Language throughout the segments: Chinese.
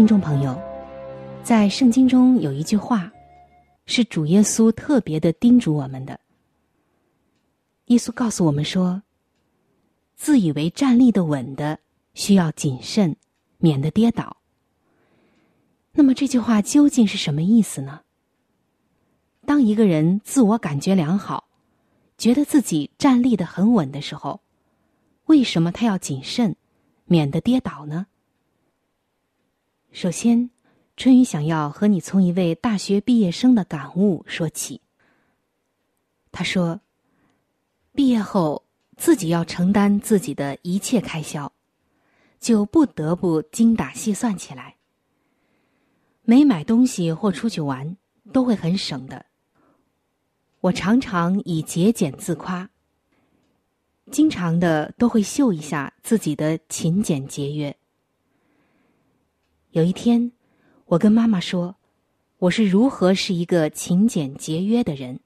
听众朋友，在圣经中有一句话，是主耶稣特别的叮嘱我们的。耶稣告诉我们说：“自以为站立的稳的，需要谨慎，免得跌倒。”那么这句话究竟是什么意思呢？当一个人自我感觉良好，觉得自己站立的很稳的时候，为什么他要谨慎，免得跌倒呢？首先，春雨想要和你从一位大学毕业生的感悟说起。他说。毕业后，自己要承担自己的一切开销，就不得不精打细算起来。没买东西或出去玩，都会很省的。我常常以节俭自夸，经常的都会秀一下自己的勤俭节约。有一天，我跟妈妈说，我是如何是一个勤俭节约的人。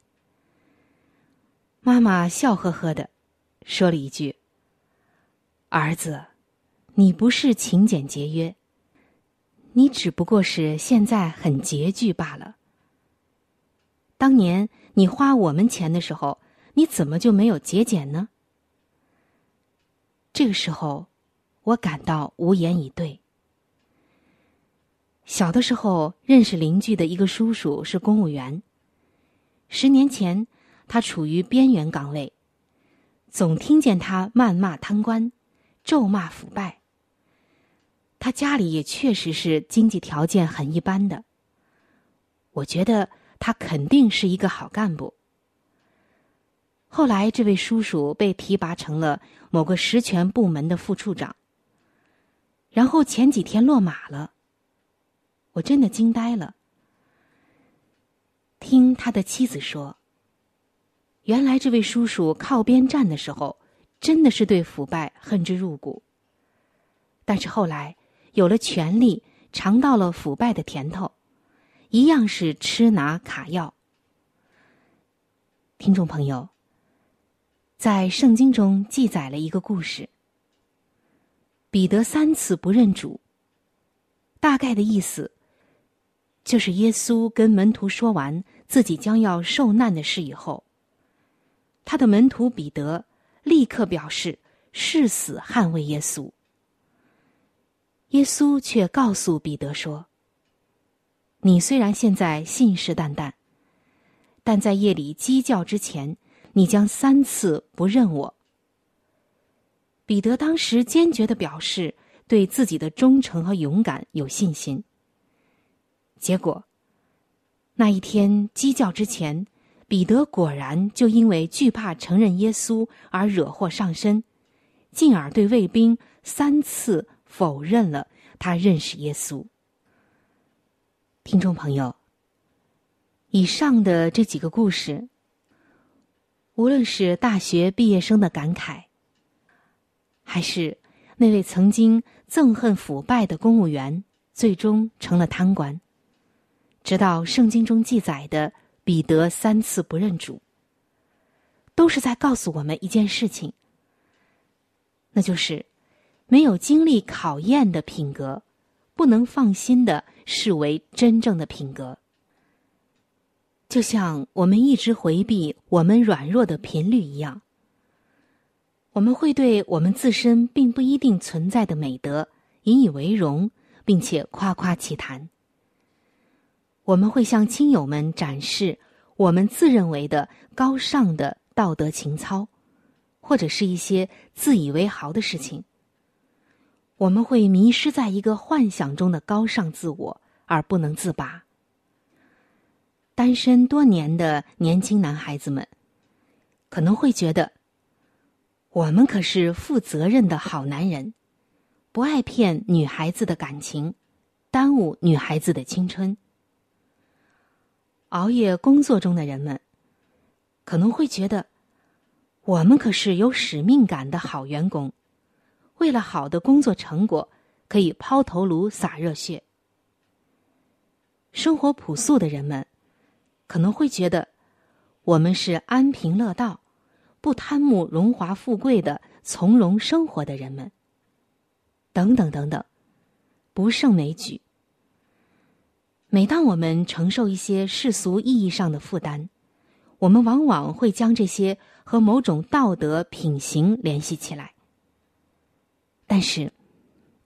妈妈笑呵呵的说了一句：“儿子，你不是勤俭节约，你只不过是现在很拮据罢了。当年你花我们钱的时候，你怎么就没有节俭呢？”这个时候，我感到无言以对。小的时候认识邻居的一个叔叔是公务员，十年前。他处于边缘岗位，总听见他谩骂贪官，咒骂腐败。他家里也确实是经济条件很一般的。我觉得他肯定是一个好干部。后来，这位叔叔被提拔成了某个实权部门的副处长。然后前几天落马了，我真的惊呆了。听他的妻子说。原来这位叔叔靠边站的时候，真的是对腐败恨之入骨。但是后来有了权力，尝到了腐败的甜头，一样是吃拿卡要。听众朋友，在圣经中记载了一个故事：彼得三次不认主。大概的意思，就是耶稣跟门徒说完自己将要受难的事以后。他的门徒彼得立刻表示誓死捍卫耶稣。耶稣却告诉彼得说：“你虽然现在信誓旦旦，但在夜里鸡叫之前，你将三次不认我。”彼得当时坚决的表示对自己的忠诚和勇敢有信心。结果，那一天鸡叫之前。彼得果然就因为惧怕承认耶稣而惹祸上身，进而对卫兵三次否认了他认识耶稣。听众朋友，以上的这几个故事，无论是大学毕业生的感慨，还是那位曾经憎恨腐败的公务员最终成了贪官，直到圣经中记载的。彼得三次不认主，都是在告诉我们一件事情，那就是没有经历考验的品格，不能放心的视为真正的品格。就像我们一直回避我们软弱的频率一样，我们会对我们自身并不一定存在的美德引以为荣，并且夸夸其谈。我们会向亲友们展示我们自认为的高尚的道德情操，或者是一些自以为豪的事情。我们会迷失在一个幻想中的高尚自我，而不能自拔。单身多年的年轻男孩子们，可能会觉得，我们可是负责任的好男人，不爱骗女孩子的感情，耽误女孩子的青春。熬夜工作中的人们，可能会觉得，我们可是有使命感的好员工，为了好的工作成果，可以抛头颅洒热血。生活朴素的人们。可能会觉得，我们是安贫乐道、不贪慕荣华富贵的从容生活的人们。等等等等，不胜枚举。每当我们承受一些世俗意义上的负担，我们往往会将这些和某种道德品行联系起来。但是，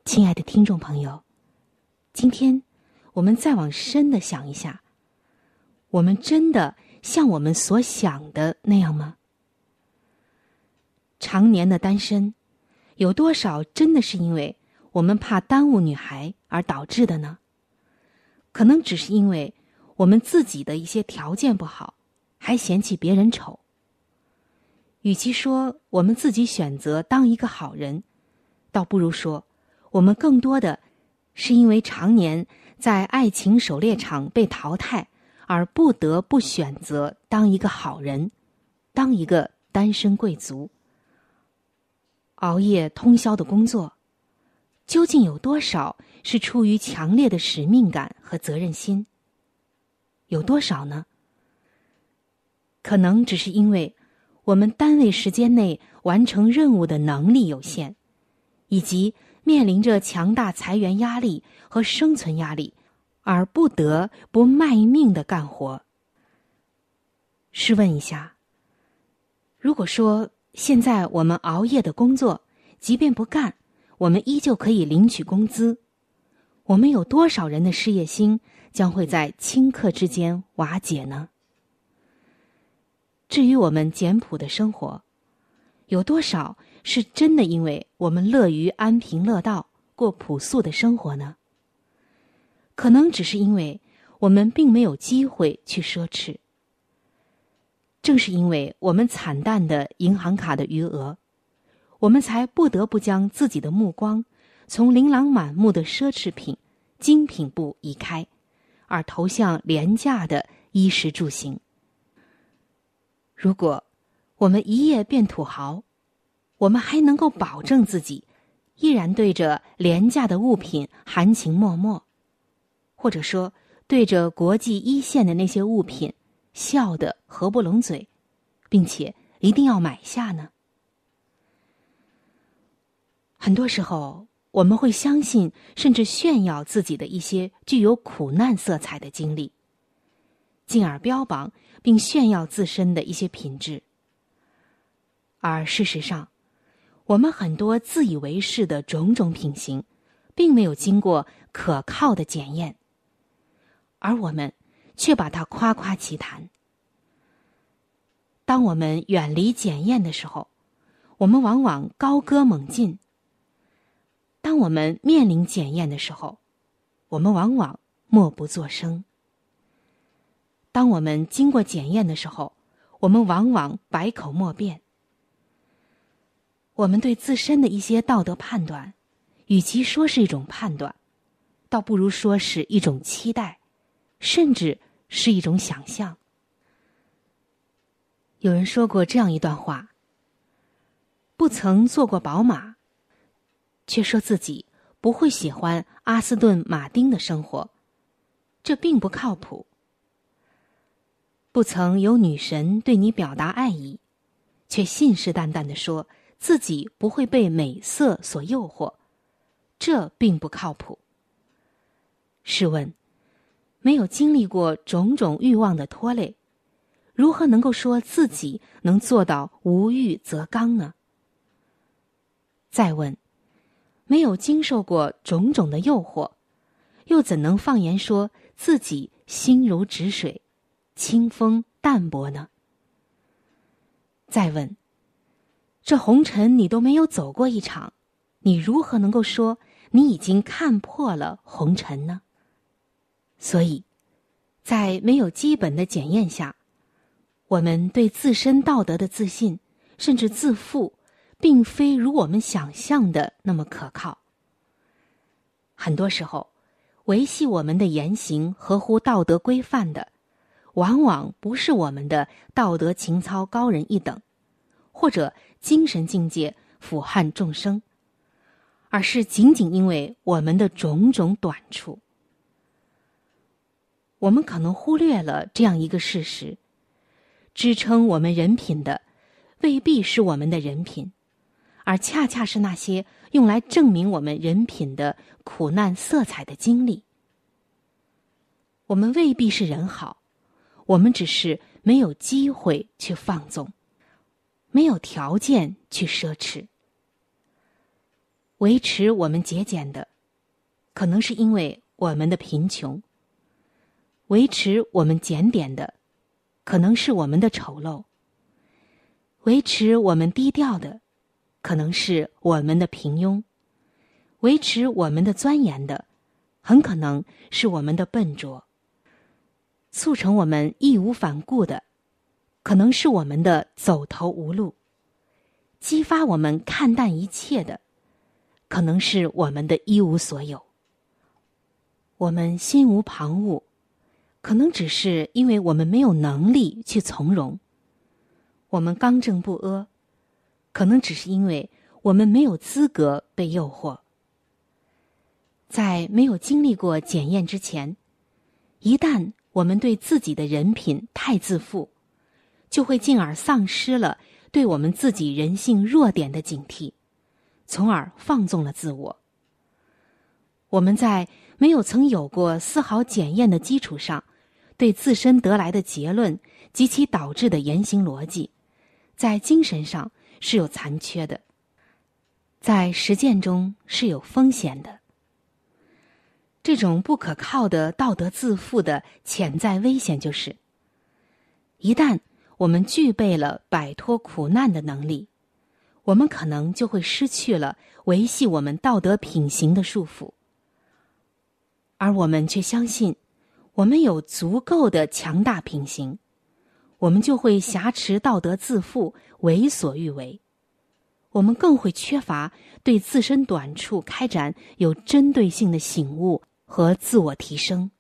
亲爱的听众朋友，今天我们再往深的想一下。我们真的像我们所想的那样吗？常年的单身，有多少真的是因为我们怕耽误女孩而导致的呢？可能只是因为我们自己的一些条件不好，还嫌弃别人丑。与其说我们自己选择当一个好人，倒不如说我们更多的是因为常年在爱情狩猎场被淘汰。而不得不选择当一个好人，当一个单身贵族。熬夜通宵的工作，究竟有多少是出于强烈的使命感和责任心？有多少呢？可能只是因为我们单位时间内完成任务的能力有限，以及面临着强大裁员压力和生存压力。而不得不卖命的干活。试问一下，如果说现在我们熬夜的工作，即便不干，我们依旧可以领取工资，我们有多少人的事业心将会在顷刻之间瓦解呢？至于我们简朴的生活，有多少是真的因为我们乐于安贫乐道过朴素的生活呢？可能只是因为我们并没有机会去奢侈。正是因为我们惨淡的银行卡的余额，我们才不得不将自己的目光从琳琅满目的奢侈品、精品部移开，而投向廉价的衣食住行。如果我们一夜变土豪，我们还能够保证自己依然对着廉价的物品含情脉脉。或者说，对着国际一线的那些物品，笑得合不拢嘴，并且一定要买下呢？很多时候，我们会相信甚至炫耀自己的一些具有苦难色彩的经历，进而标榜并炫耀自身的一些品质。而事实上，我们很多自以为是的种种品行，并没有经过可靠的检验。而我们却把它夸夸其谈。当我们远离检验的时候，我们往往高歌猛进；当我们面临检验的时候，我们往往默不作声；当我们经过检验的时候，我们往往百口莫辩。我们对自身的一些道德判断，与其说是一种判断，倒不如说是一种期待。甚至是一种想象。有人说过这样一段话：不曾坐过宝马，却说自己不会喜欢阿斯顿马丁的生活，这并不靠谱。不曾有女神对你表达爱意，却信誓旦旦的说自己不会被美色所诱惑，这并不靠谱。试问？没有经历过种种欲望的拖累，如何能够说自己能做到无欲则刚呢？再问，没有经受过种种的诱惑，又怎能放言说自己心如止水、清风淡泊呢？再问，这红尘你都没有走过一场，你如何能够说你已经看破了红尘呢？所以，在没有基本的检验下，我们对自身道德的自信，甚至自负，并非如我们想象的那么可靠。很多时候，维系我们的言行合乎道德规范的。往往不是我们的道德情操高人一等，或者精神境界俯瞰众生，而是仅仅因为我们的种种短处。我们可能忽略了这样一个事实：支撑我们人品的，未必是我们的人品，而恰恰是那些用来证明我们人品的苦难色彩的经历。我们未必是人好。我们只是没有机会去放纵，没有条件去奢侈。维持我们节俭的，可能是因为我们的贫穷；维持我们检点的，可能是我们的丑陋；维持我们低调的，可能是我们的平庸；维持我们的钻研的，很可能是我们的笨拙。促成我们义无反顾的，可能是我们的走投无路；激发我们看淡一切的，可能是我们的一无所有。我们心无旁骛，可能只是因为我们没有能力去从容；我们刚正不阿，可能只是因为我们没有资格被诱惑。在没有经历过检验之前，一旦。我们对自己的人品太自负，就会进而丧失了对我们自己人性弱点的警惕，从而放纵了自我。我们在没有曾有过丝毫检验的基础上，对自身得来的结论及其导致的言行逻辑，在精神上是有残缺的，在实践中是有风险的。这种不可靠的道德自负的潜在危险就是：一旦我们具备了摆脱苦难的能力，我们可能就会失去了维系我们道德品行的束缚，而我们却相信我们有足够的强大品行，我们就会挟持道德自负，为所欲为。我们更会缺乏对自身短处开展有针对性的醒悟。和自我提升，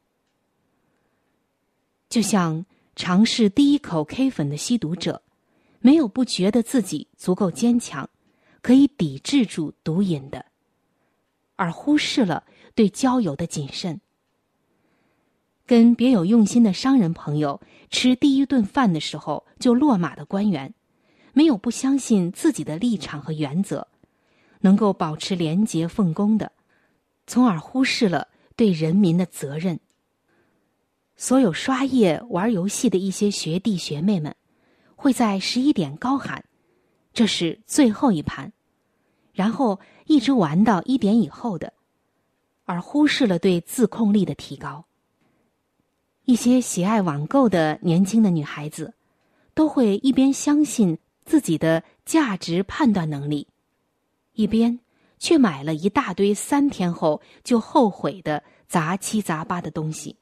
就像尝试第一口 K 粉的吸毒者，没有不觉得自己足够坚强，可以抵制住毒瘾的，而忽视了对交友的谨慎。跟别有用心的商人朋友吃第一顿饭的时候就落马的官员，没有不相信自己的立场和原则，能够保持廉洁奉公的，从而忽视了。对人民的责任。所有刷夜玩游戏的一些学弟学妹们，会在十一点高喊：“这是最后一盘”，然后一直玩到一点以后的，而忽视了对自控力的提高。一些喜爱网购的年轻的女孩子，都会一边相信自己的价值判断能力，一边。却买了一大堆三天后就后悔的杂七杂八的东西，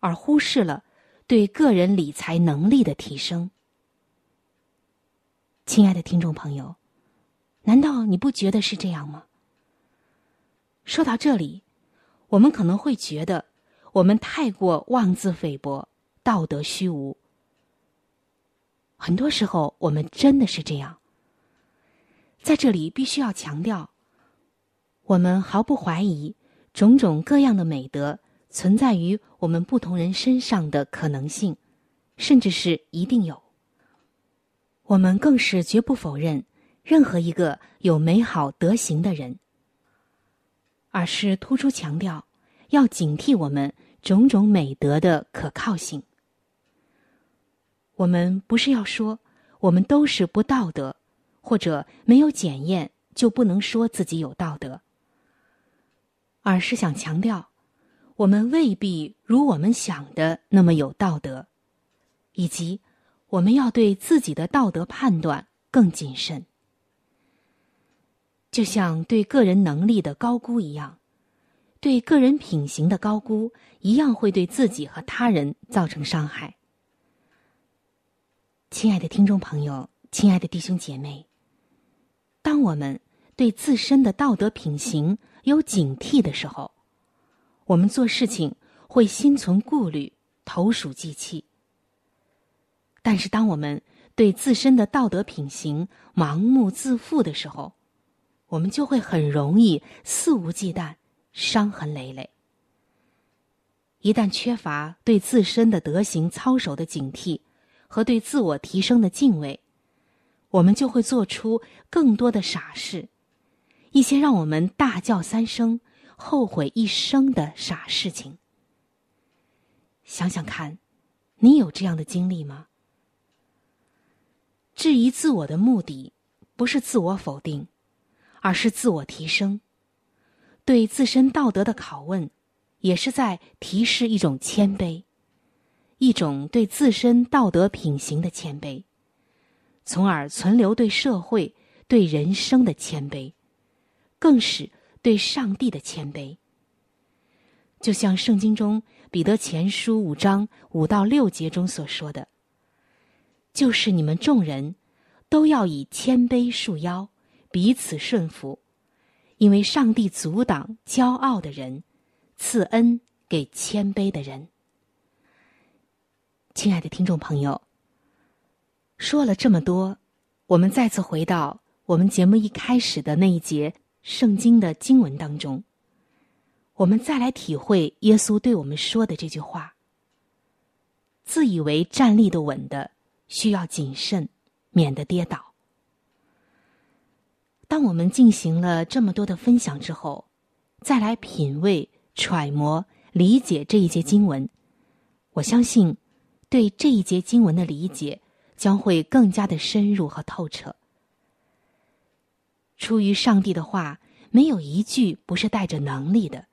而忽视了对个人理财能力的提升。亲爱的听众朋友，难道你不觉得是这样吗？说到这里，我们可能会觉得我们太过妄自菲薄、道德虚无。很多时候，我们真的是这样。在这里，必须要强调。我们毫不怀疑，种种各样的美德存在于我们不同人身上的可能性，甚至是一定有。我们更是绝不否认任何一个有美好德行的人，而是突出强调要警惕我们种种美德的可靠性。我们不是要说我们都是不道德，或者没有检验、就不能说自己有道德，而是想强调，我们未必如我们想的那么有道德，以及我们要对自己的道德判断更谨慎。就像对个人能力的高估一样，对个人品行的高估一样，会对自己和他人造成伤害。亲爱的听众朋友，亲爱的弟兄姐妹，当我们对自身的道德品行有警惕的时候，我们做事情会心存顾虑，投鼠忌器。但是，当我们对自身的道德品行盲目自负的时候，我们就会很容易肆无忌惮，伤痕累累。一旦缺乏对自身的德行操守的警惕和对自我提升的敬畏，我们就会做出更多的傻事，一些让我们大叫三声、后悔一生的傻事情。想想看，你有这样的经历吗？质疑自我的目的，不是自我否定。而是自我提升，对自身道德的拷问，也是在提示一种谦卑，一种对自身道德品行的谦卑，从而存留对社会、对人生的谦卑，更是对上帝的谦卑。就像圣经中彼得前书五章五到六节中所说的：“就是你们众人，都要以谦卑束腰。”彼此顺服，因为上帝阻挡骄傲的人，赐恩给谦卑的人。亲爱的听众朋友，说了这么多，我们再次回到我们节目一开始的那一节圣经的经文当中，我们再来体会耶稣对我们说的这句话：自以为站立的稳的，需要谨慎，免得跌倒。当我们进行了这么多的分享之后，再来品味、揣摩、理解这一节经文，我相信，对这一节经文的理解将会更加的深入和透彻。出于上帝的话，没有一句不是带着能力的。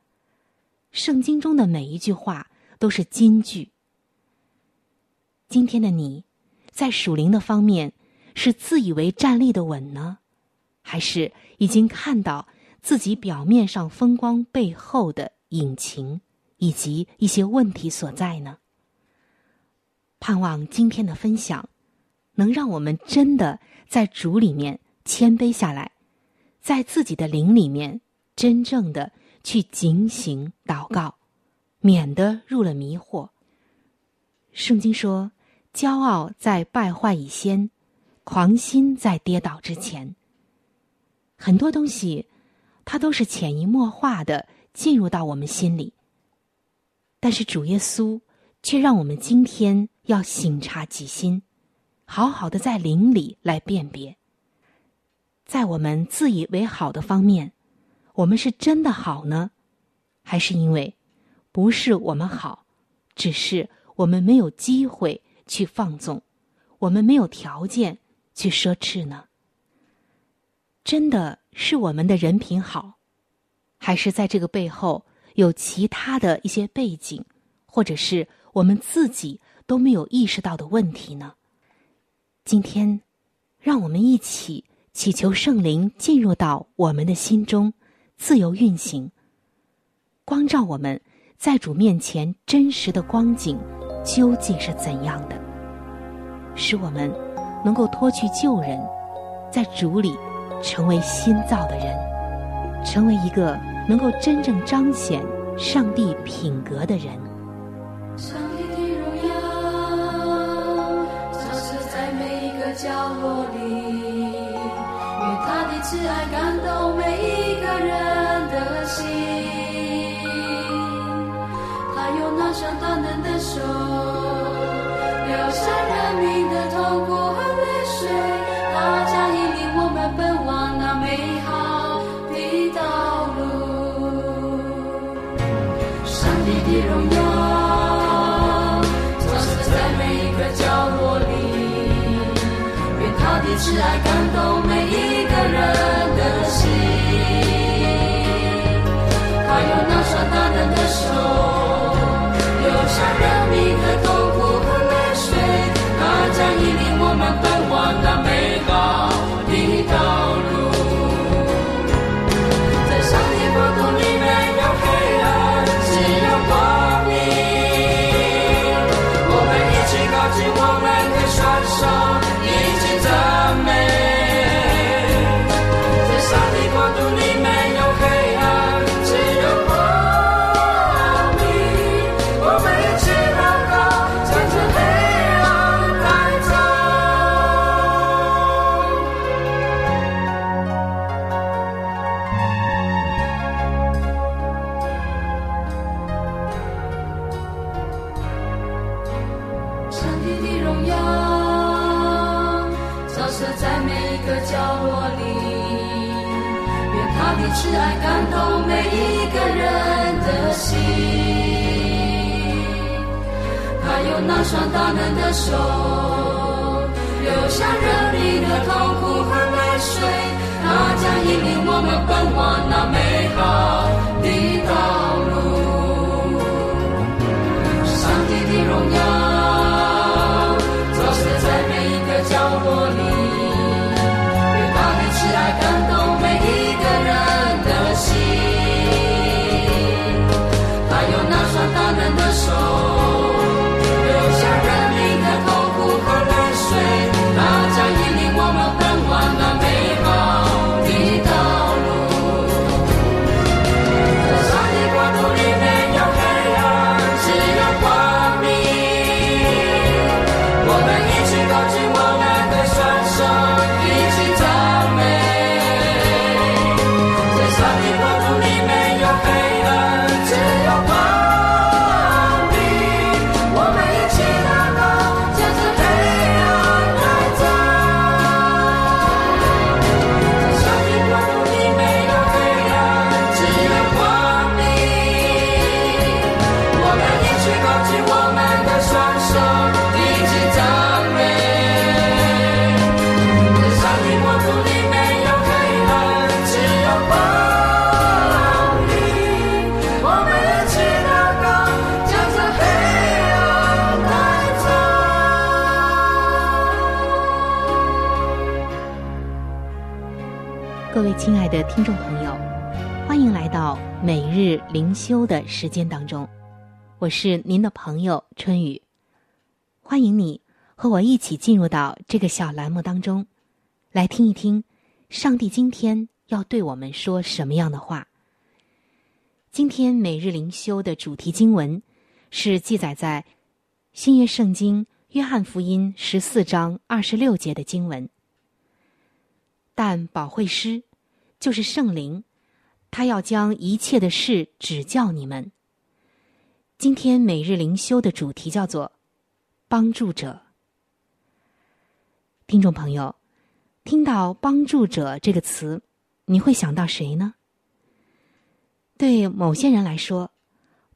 圣经中的每一句话都是金句。今天的你，在属灵的方面，是自以为站立的稳呢？还是已经看到自己表面上风光背后的隐情，以及一些问题所在呢？盼望今天的分享，能让我们真的在主里面谦卑下来，在自己的灵里面真正的去警醒祷告，免得入了迷惑。圣经说：“骄傲在败坏以先，狂心在跌倒之前。”很多东西，它都是潜移默化的进入到我们心里。但是主耶稣却让我们今天要醒察己心，好好的在灵里来辨别。在我们自以为好的方面，我们是真的好呢，还是因为不是我们好，只是我们没有机会去放纵，我们没有条件去奢侈呢？真的是我们的人品好，还是在这个背后有其他的一些背景，或者是我们自己都没有意识到的问题呢？今天，让我们一起祈求圣灵进入到我们的心中，自由运行，光照我们在主面前真实的光景究竟是怎样的，使我们能够脱去旧人，在主里。成为新造的人，成为一个能够真正彰显上帝品格的人。上帝的荣耀消失在每一个角落里，愿他的慈爱感动每一个人的心。他有那双大能的手，里，愿他的慈爱慈爱感动每一个人的心。他有那双大能的手，流下人民的痛苦和泪水，他将引领我们奔往那美好的道路。上帝的荣耀，照射在每一个角落里，大各位亲爱的听众朋友，欢迎来到每日灵修的时间当中，我是您的朋友春雨，欢迎你和我一起进入到这个小栏目当中，来听一听上帝今天要对我们说什么样的话。今天每日灵修的主题经文是记载在新约圣经约翰福音十四章二十六节的经文。但保惠师就是圣灵，他要将一切的事指教你们。今天每日灵修的主题叫做“帮助者”。听众朋友，听到“帮助者”这个词，你会想到谁呢？对某些人来说，“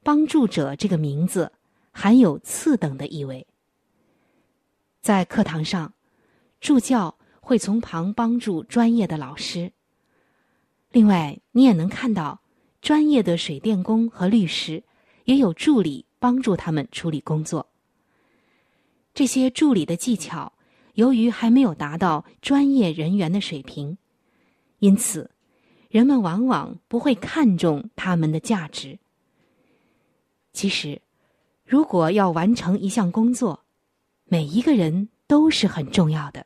帮助者”这个名字含有次等的意味。在课堂上，助教会从旁帮助专业的老师。另外，你也能看到，专业的水电工和律师也有助理帮助他们处理工作。这些助理的技巧，由于还没有达到专业人员的水平，因此，人们往往不会看重他们的价值。其实，如果要完成一项工作，每一个人都是很重要的。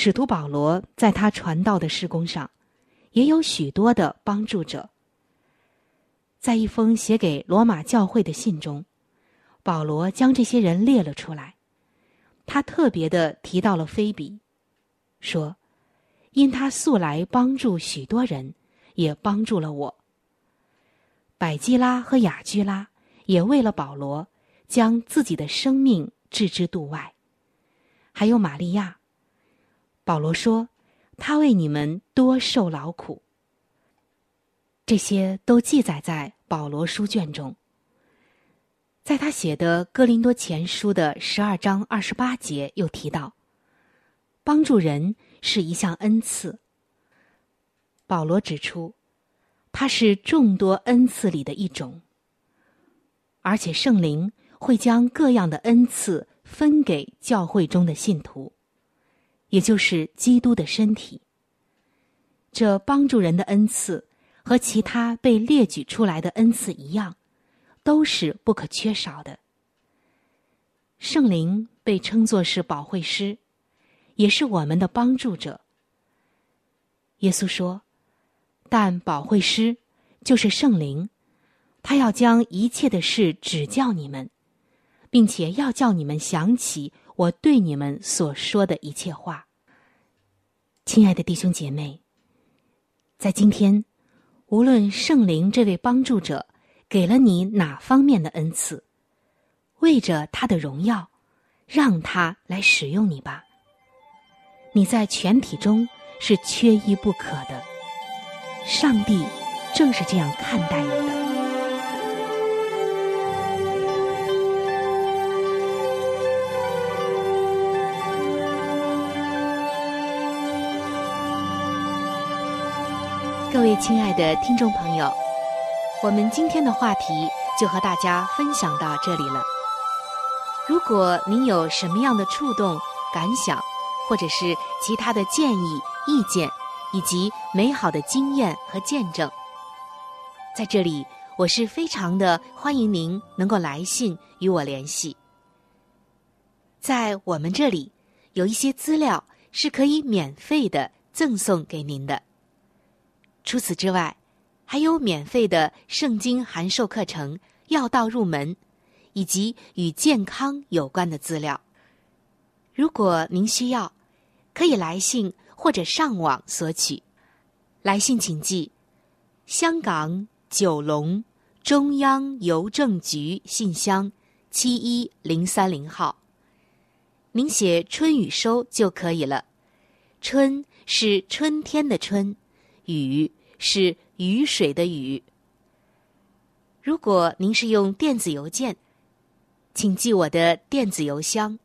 使徒保罗在他传道的施工上，也有许多的帮助者。在一封写给罗马教会的信中，保罗将这些人列了出来。他特别的提到了菲比，说：“因他素来帮助许多人，也帮助了我。”百基拉和雅居拉也为了保罗，将自己的生命置之度外。还有玛利亚。保罗说：“他为你们多受劳苦。”这些都记载在保罗书卷中。在他写的《哥林多前书》的十二章二十八节又提到，帮助人是一项恩赐。保罗指出，它是众多恩赐里的一种，而且圣灵会将各样的恩赐分给教会中的信徒。也就是基督的身体。这帮助人的恩赐和其他被列举出来的恩赐一样，都是不可缺少的。圣灵被称作是保惠师，也是我们的帮助者。耶稣说：“但保惠师就是圣灵，他要将一切的事指教你们，并且要叫你们想起。”我对你们所说的一切话，亲爱的弟兄姐妹，在今天，无论圣灵这位帮助者给了你哪方面的恩赐，为着他的荣耀，让他来使用你吧。你在全体中是缺一不可的。上帝正是这样看待你各位亲爱的听众朋友，我们今天的话题就和大家分享到这里了。如果您有什么样的触动、感想，或者是其他的建议、意见，以及美好的经验和见证，在这里我是非常的欢迎您能够来信与我联系。在我们这里有一些资料是可以免费的赠送给您的。除此之外，还有免费的圣经函授课程《要道入门》，以及与健康有关的资料。如果您需要，可以来信或者上网索取。来信请寄：香港九龙中央邮政局信箱七一零三零号。您写“春雨收”就可以了。春是春天的春，雨。是雨水的雨。如果您是用电子邮件，请记我的电子邮箱。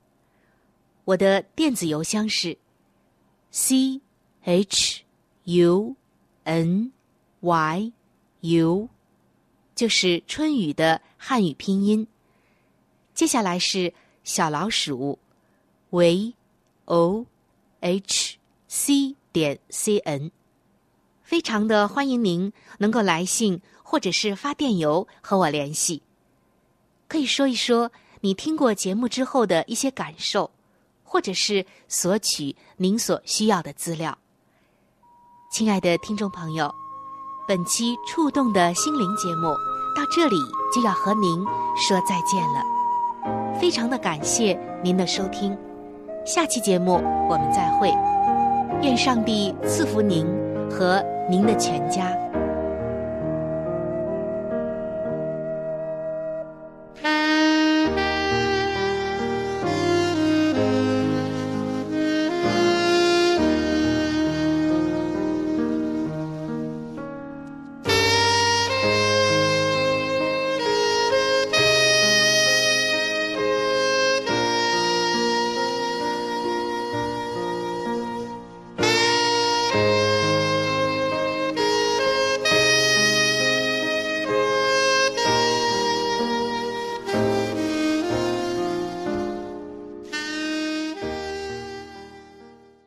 我的电子邮箱是 c h u n y u，就是春雨的汉语拼音。接下来是小老鼠 v o h c 点 c n。非常的欢迎您能够来信或者是发电邮和我联系，可以说一说你听过节目之后的一些感受，或者是索取您所需要的资料。亲爱的听众朋友，本期触动的心灵节目到这里就要和您说再见了，非常的感谢您的收听，下期节目我们再会，愿上帝赐福您。和您的全家。